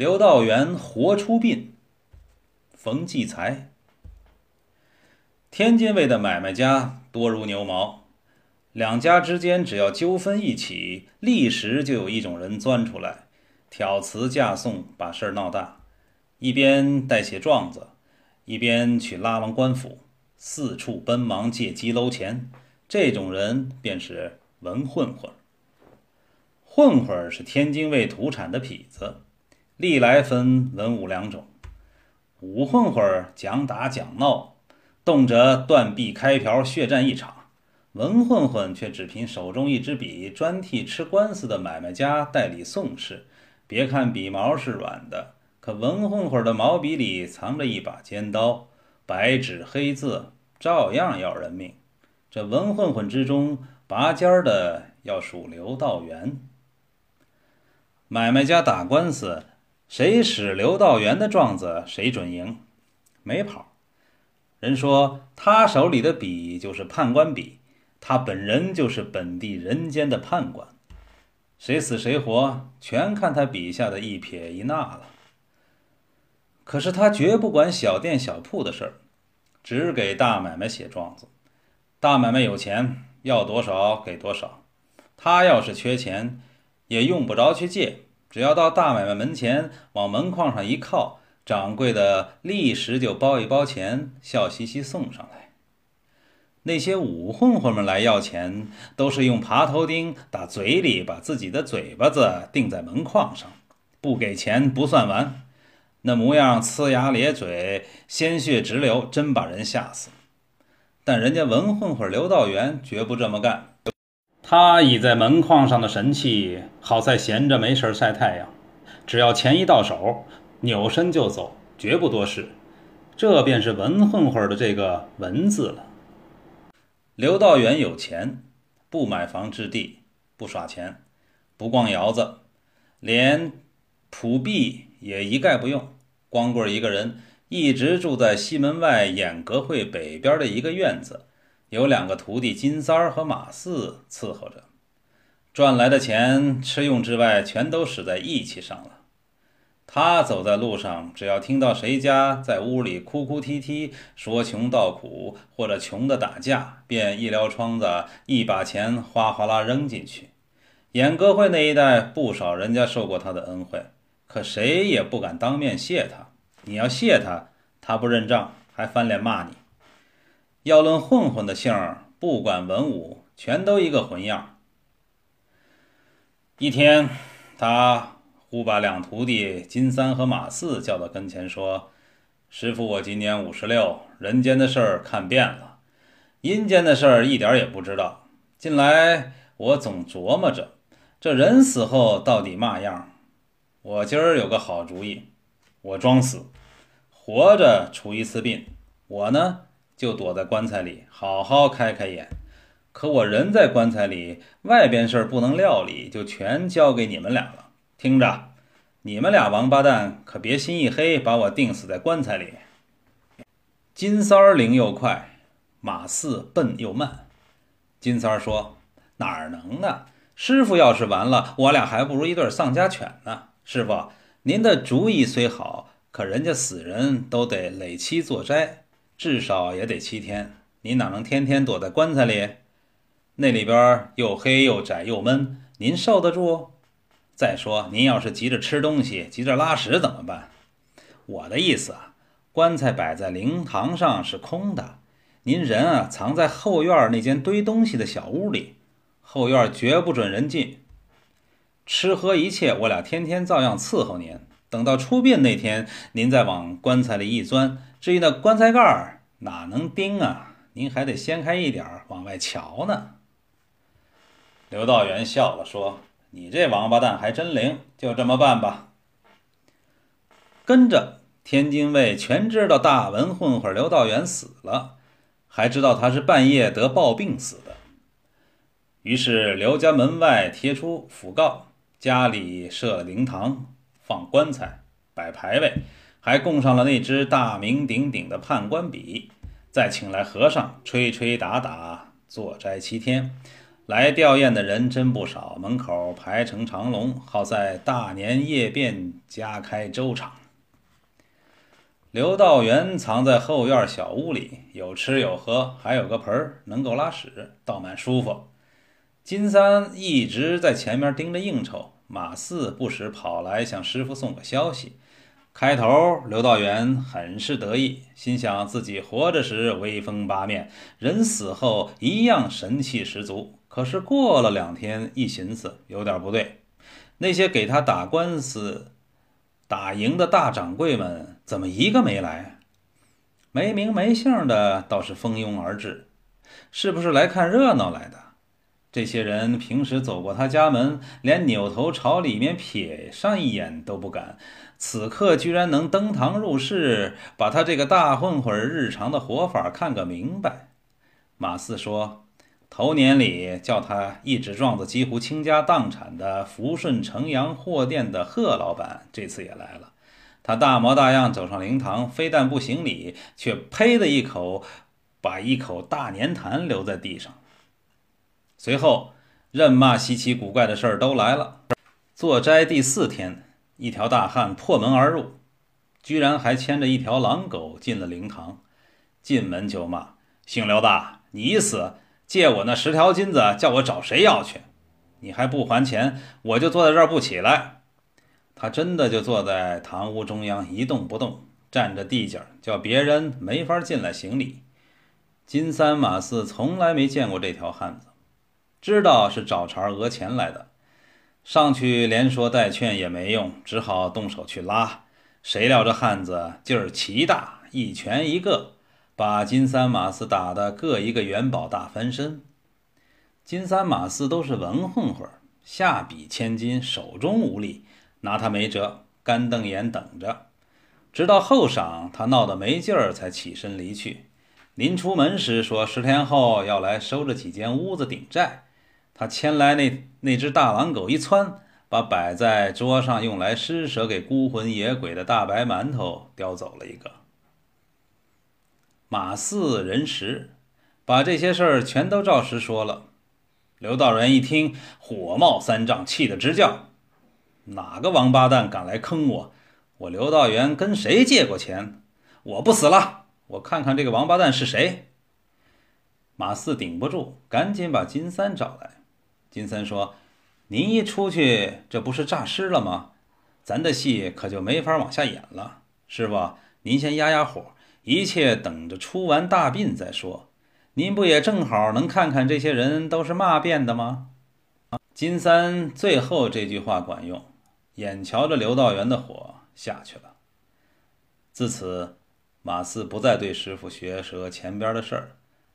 刘道元活出殡。冯骥才。天津卫的买卖家多如牛毛，两家之间只要纠纷一起，立时就有一种人钻出来，挑词架讼，把事儿闹大。一边带写状子，一边去拉拢官府，四处奔忙借机搂钱。这种人便是文混混。混混是天津卫土产的痞子，历来分文武两种。武混混讲打讲闹，动辄断臂开瓢，血战一场；文混混却只凭手中一支笔，专替吃官司的买卖家代理讼事。别看笔毛是软的，可文混混的毛笔里藏着一把尖刀，白纸黑字，照样要人命。这文混混之中，拔尖儿的要数刘道元。买卖家打官司。谁使刘道元的状子，谁准赢，没跑。人说他手里的笔就是判官笔，他本人就是本地人间的判官，谁死谁活，全看他笔下的一撇一捺了。可是他绝不管小店小铺的事儿，只给大买卖写状子。大买卖有钱，要多少给多少。他要是缺钱，也用不着去借。只要到大买卖门前，往门框上一靠，掌柜的立时就包一包钱，笑嘻嘻送上来。那些武混混们来要钱，都是用爬头钉打嘴里，把自己的嘴巴子钉在门框上，不给钱不算完。那模样呲牙咧嘴，鲜血直流，真把人吓死。但人家文混混刘道元绝不这么干。他倚在门框上的神气，好在闲着没事晒太阳。只要钱一到手，扭身就走，绝不多事。这便是文混混的这个“文”字了。刘道元有钱，不买房置地，不耍钱，不逛窑子，连普壁也一概不用。光棍一个人，一直住在西门外演阁会北边的一个院子。有两个徒弟金三儿和马四伺候着，赚来的钱吃用之外，全都使在义气上了。他走在路上，只要听到谁家在屋里哭哭啼啼，说穷道苦，或者穷的打架，便一撩窗子，一把钱哗哗啦扔进去。演歌会那一带不少人家受过他的恩惠，可谁也不敢当面谢他。你要谢他，他不认账，还翻脸骂你。要论混混的性儿，不管文武，全都一个混样。一天，他忽把两徒弟金三和马四叫到跟前，说：“师傅，我今年五十六，人间的事儿看遍了，阴间的事儿一点也不知道。近来我总琢磨着，这人死后到底嘛样？我今儿有个好主意，我装死，活着出一次殡。我呢？”就躲在棺材里，好好开开眼。可我人在棺材里，外边事儿不能料理，就全交给你们俩了。听着，你们俩王八蛋，可别心一黑把我钉死在棺材里。金三儿灵又快，马四笨又慢。金三儿说：“哪儿能啊？师傅要是完了，我俩还不如一对丧家犬呢。师傅，您的主意虽好，可人家死人都得垒妻做斋。”至少也得七天，您哪能天天躲在棺材里？那里边又黑又窄又闷，您受得住？再说，您要是急着吃东西，急着拉屎怎么办？我的意思啊，棺材摆在灵堂上是空的，您人啊藏在后院那间堆东西的小屋里，后院绝不准人进。吃喝一切，我俩天天照样伺候您。等到出殡那天，您再往棺材里一钻。至于那棺材盖儿哪能钉啊？您还得掀开一点儿往外瞧呢。刘道元笑了说：“你这王八蛋还真灵，就这么办吧。”跟着天津卫全知道大文混混刘道元死了，还知道他是半夜得暴病死的。于是刘家门外贴出讣告，家里设灵堂，放棺材，摆牌位。还供上了那只大名鼎鼎的判官笔，再请来和尚吹吹打打，坐斋七天，来吊唁的人真不少，门口排成长龙，好在大年夜便加开粥场。刘道元藏在后院小屋里，有吃有喝，还有个盆儿能够拉屎，倒蛮舒服。金三一直在前面盯着应酬，马四不时跑来向师傅送个消息。开头，刘道元很是得意，心想自己活着时威风八面，人死后一样神气十足。可是过了两天，一寻思，有点不对。那些给他打官司、打赢的大掌柜们，怎么一个没来？没名没姓的倒是蜂拥而至，是不是来看热闹来的？这些人平时走过他家门，连扭头朝里面瞥上一眼都不敢，此刻居然能登堂入室，把他这个大混混日常的活法看个明白。马四说。头年里叫他一纸状子几乎倾家荡产的福顺城阳货店的贺老板，这次也来了。他大模大样走上灵堂，非但不行礼，却呸的一口，把一口大粘痰留在地上。随后，任骂稀奇古怪的事儿都来了。坐斋第四天，一条大汉破门而入，居然还牵着一条狼狗进了灵堂。进门就骂：“姓刘的，你死！”借我那十条金子，叫我找谁要去？你还不还钱，我就坐在这儿不起来。他真的就坐在堂屋中央一动不动，占着地界，叫别人没法进来行礼。金三马四从来没见过这条汉子，知道是找茬讹钱来的，上去连说带劝也没用，只好动手去拉。谁料这汉子劲儿奇大，一拳一个。把金三马四打得各一个元宝大翻身。金三马四都是文混混，下笔千金，手中无力，拿他没辙，干瞪眼等着。直到后晌，他闹得没劲儿，才起身离去。临出门时说：“十天后要来收这几间屋子顶债。”他牵来那那只大狼狗一窜，把摆在桌上用来施舍给孤魂野鬼的大白馒头叼走了一个。马四人十，把这些事儿全都照实说了。刘道元一听，火冒三丈，气得直叫：“哪个王八蛋敢来坑我？我刘道元跟谁借过钱？我不死了，我看看这个王八蛋是谁。”马四顶不住，赶紧把金三找来。金三说：“您一出去，这不是诈尸了吗？咱的戏可就没法往下演了。师傅，您先压压火。”一切等着出完大殡再说。您不也正好能看看这些人都是嘛变的吗？金三最后这句话管用，眼瞧着刘道元的火下去了。自此，马四不再对师傅学舌前边的事儿。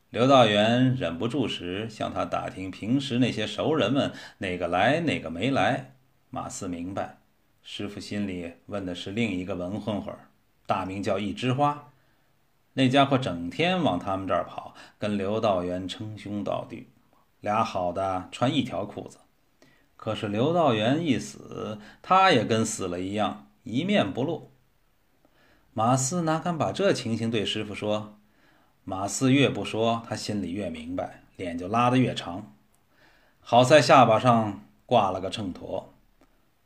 刘道元忍不住时，向他打听平时那些熟人们哪个来哪个没来。马四明白，师傅心里问的是另一个文混混，大名叫一枝花。那家伙整天往他们这儿跑，跟刘道元称兄道弟，俩好的穿一条裤子。可是刘道元一死，他也跟死了一样，一面不露。马四哪敢把这情形对师傅说？马四越不说，他心里越明白，脸就拉得越长。好在下巴上挂了个秤砣，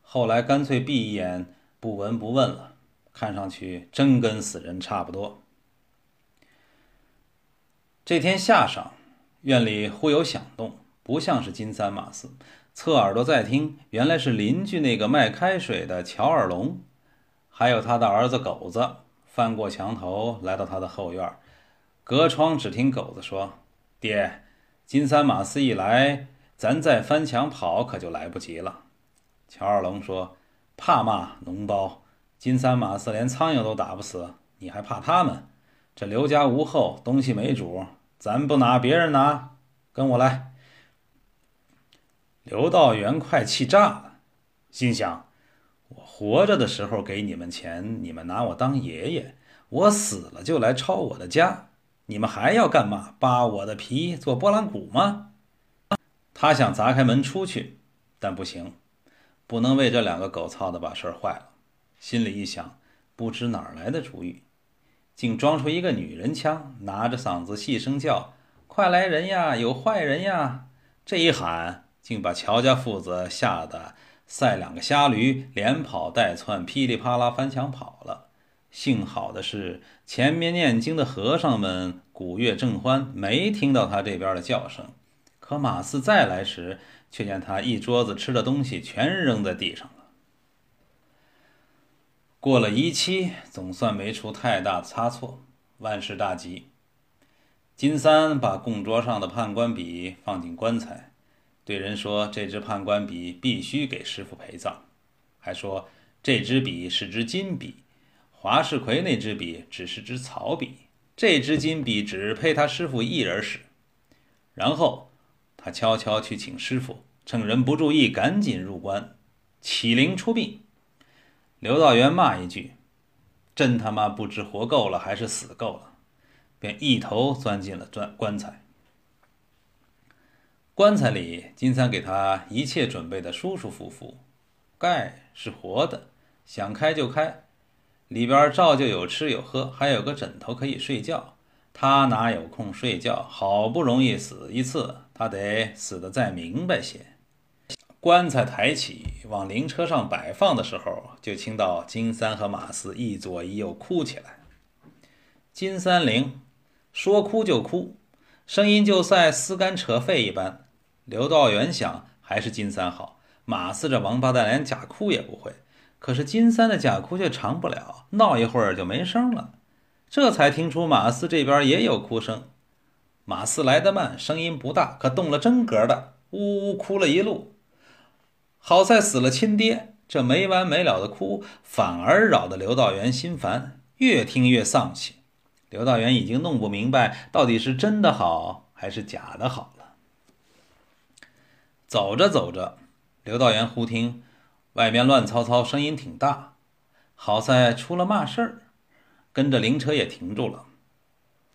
后来干脆闭一眼，不闻不问了。看上去真跟死人差不多。这天下晌，院里忽有响动，不像是金三马四。侧耳朵再听，原来是邻居那个卖开水的乔二龙，还有他的儿子狗子，翻过墙头来到他的后院。隔窗只听狗子说：“爹，金三马四一来，咱再翻墙跑可就来不及了。”乔二龙说：“怕嘛，脓包！金三马四连苍蝇都打不死，你还怕他们？这刘家无后，东西没主。”咱不拿，别人拿，跟我来。刘道元快气炸了，心想：我活着的时候给你们钱，你们拿我当爷爷；我死了就来抄我的家，你们还要干嘛？扒我的皮做拨浪鼓吗？他想砸开门出去，但不行，不能为这两个狗操的把事儿坏了。心里一想，不知哪儿来的主意。竟装出一个女人腔，拿着嗓子细声叫：“快来人呀，有坏人呀！”这一喊，竟把乔家父子吓得赛两个瞎驴，连跑带窜，噼里啪啦翻墙跑了。幸好的是，前面念经的和尚们鼓乐正欢，没听到他这边的叫声。可马四再来时，却见他一桌子吃的东西全扔在地上了。过了一期，总算没出太大差错，万事大吉。金三把供桌上的判官笔放进棺材，对人说：“这支判官笔必须给师傅陪葬。”还说：“这支笔是支金笔。”华世奎那支笔只是支草笔，这支金笔只配他师傅一人使。然后他悄悄去请师傅，趁人不注意，赶紧入关，启灵出殡。刘道元骂一句：“真他妈不知活够了还是死够了！”便一头钻进了钻棺材。棺材里，金三给他一切准备的舒舒服服，盖是活的，想开就开。里边照旧有吃有喝，还有个枕头可以睡觉。他哪有空睡觉？好不容易死一次，他得死得再明白些。棺材抬起往灵车上摆放的时候，就听到金三和马四一左一右哭起来。金三灵说哭就哭，声音就赛撕肝扯肺一般。刘道元想，还是金三好，马四这王八蛋连假哭也不会。可是金三的假哭却长不了，闹一会儿就没声了。这才听出马四这边也有哭声。马四来得慢，声音不大，可动了真格的，呜呜哭了一路。好在死了亲爹，这没完没了的哭，反而扰得刘道元心烦，越听越丧气。刘道元已经弄不明白，到底是真的好还是假的好了。走着走着，刘道元忽听。外面乱糟糟，声音挺大，好在出了嘛事儿，跟着灵车也停住了。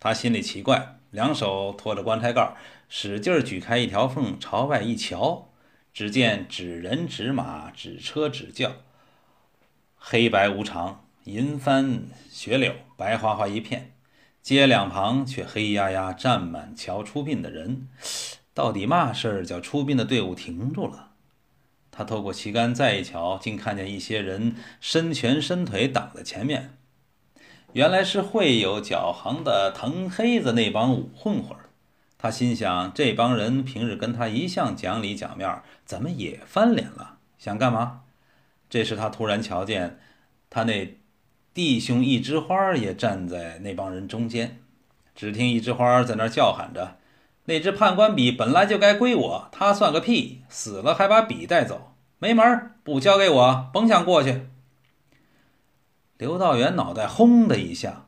他心里奇怪，两手托着棺材盖，使劲举开一条缝，朝外一瞧，只见纸人纸马纸车纸轿，黑白无常，银帆雪柳，白花花一片，街两旁却黑压压站满瞧出殡的人。到底嘛事儿叫出殡的队伍停住了？他透过旗杆再一瞧，竟看见一些人伸拳伸腿挡在前面。原来是会有脚行的藤黑子那帮武混混他心想：这帮人平日跟他一向讲理讲面，怎么也翻脸了？想干嘛？这时他突然瞧见，他那弟兄一枝花也站在那帮人中间。只听一枝花在那叫喊着。那只判官笔本来就该归我，他算个屁！死了还把笔带走，没门！不交给我，甭想过去。刘道元脑袋轰的一下，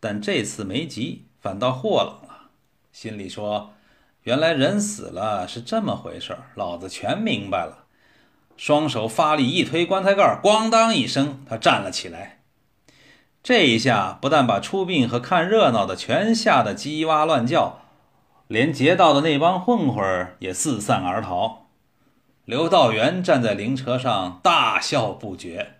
但这次没急，反倒豁冷了，心里说：“原来人死了是这么回事，老子全明白了。”双手发力一推棺材盖，咣当一声，他站了起来。这一下不但把出殡和看热闹的全吓得鸡哇乱叫。连劫道的那帮混混也四散而逃。刘道元站在灵车上大笑不绝。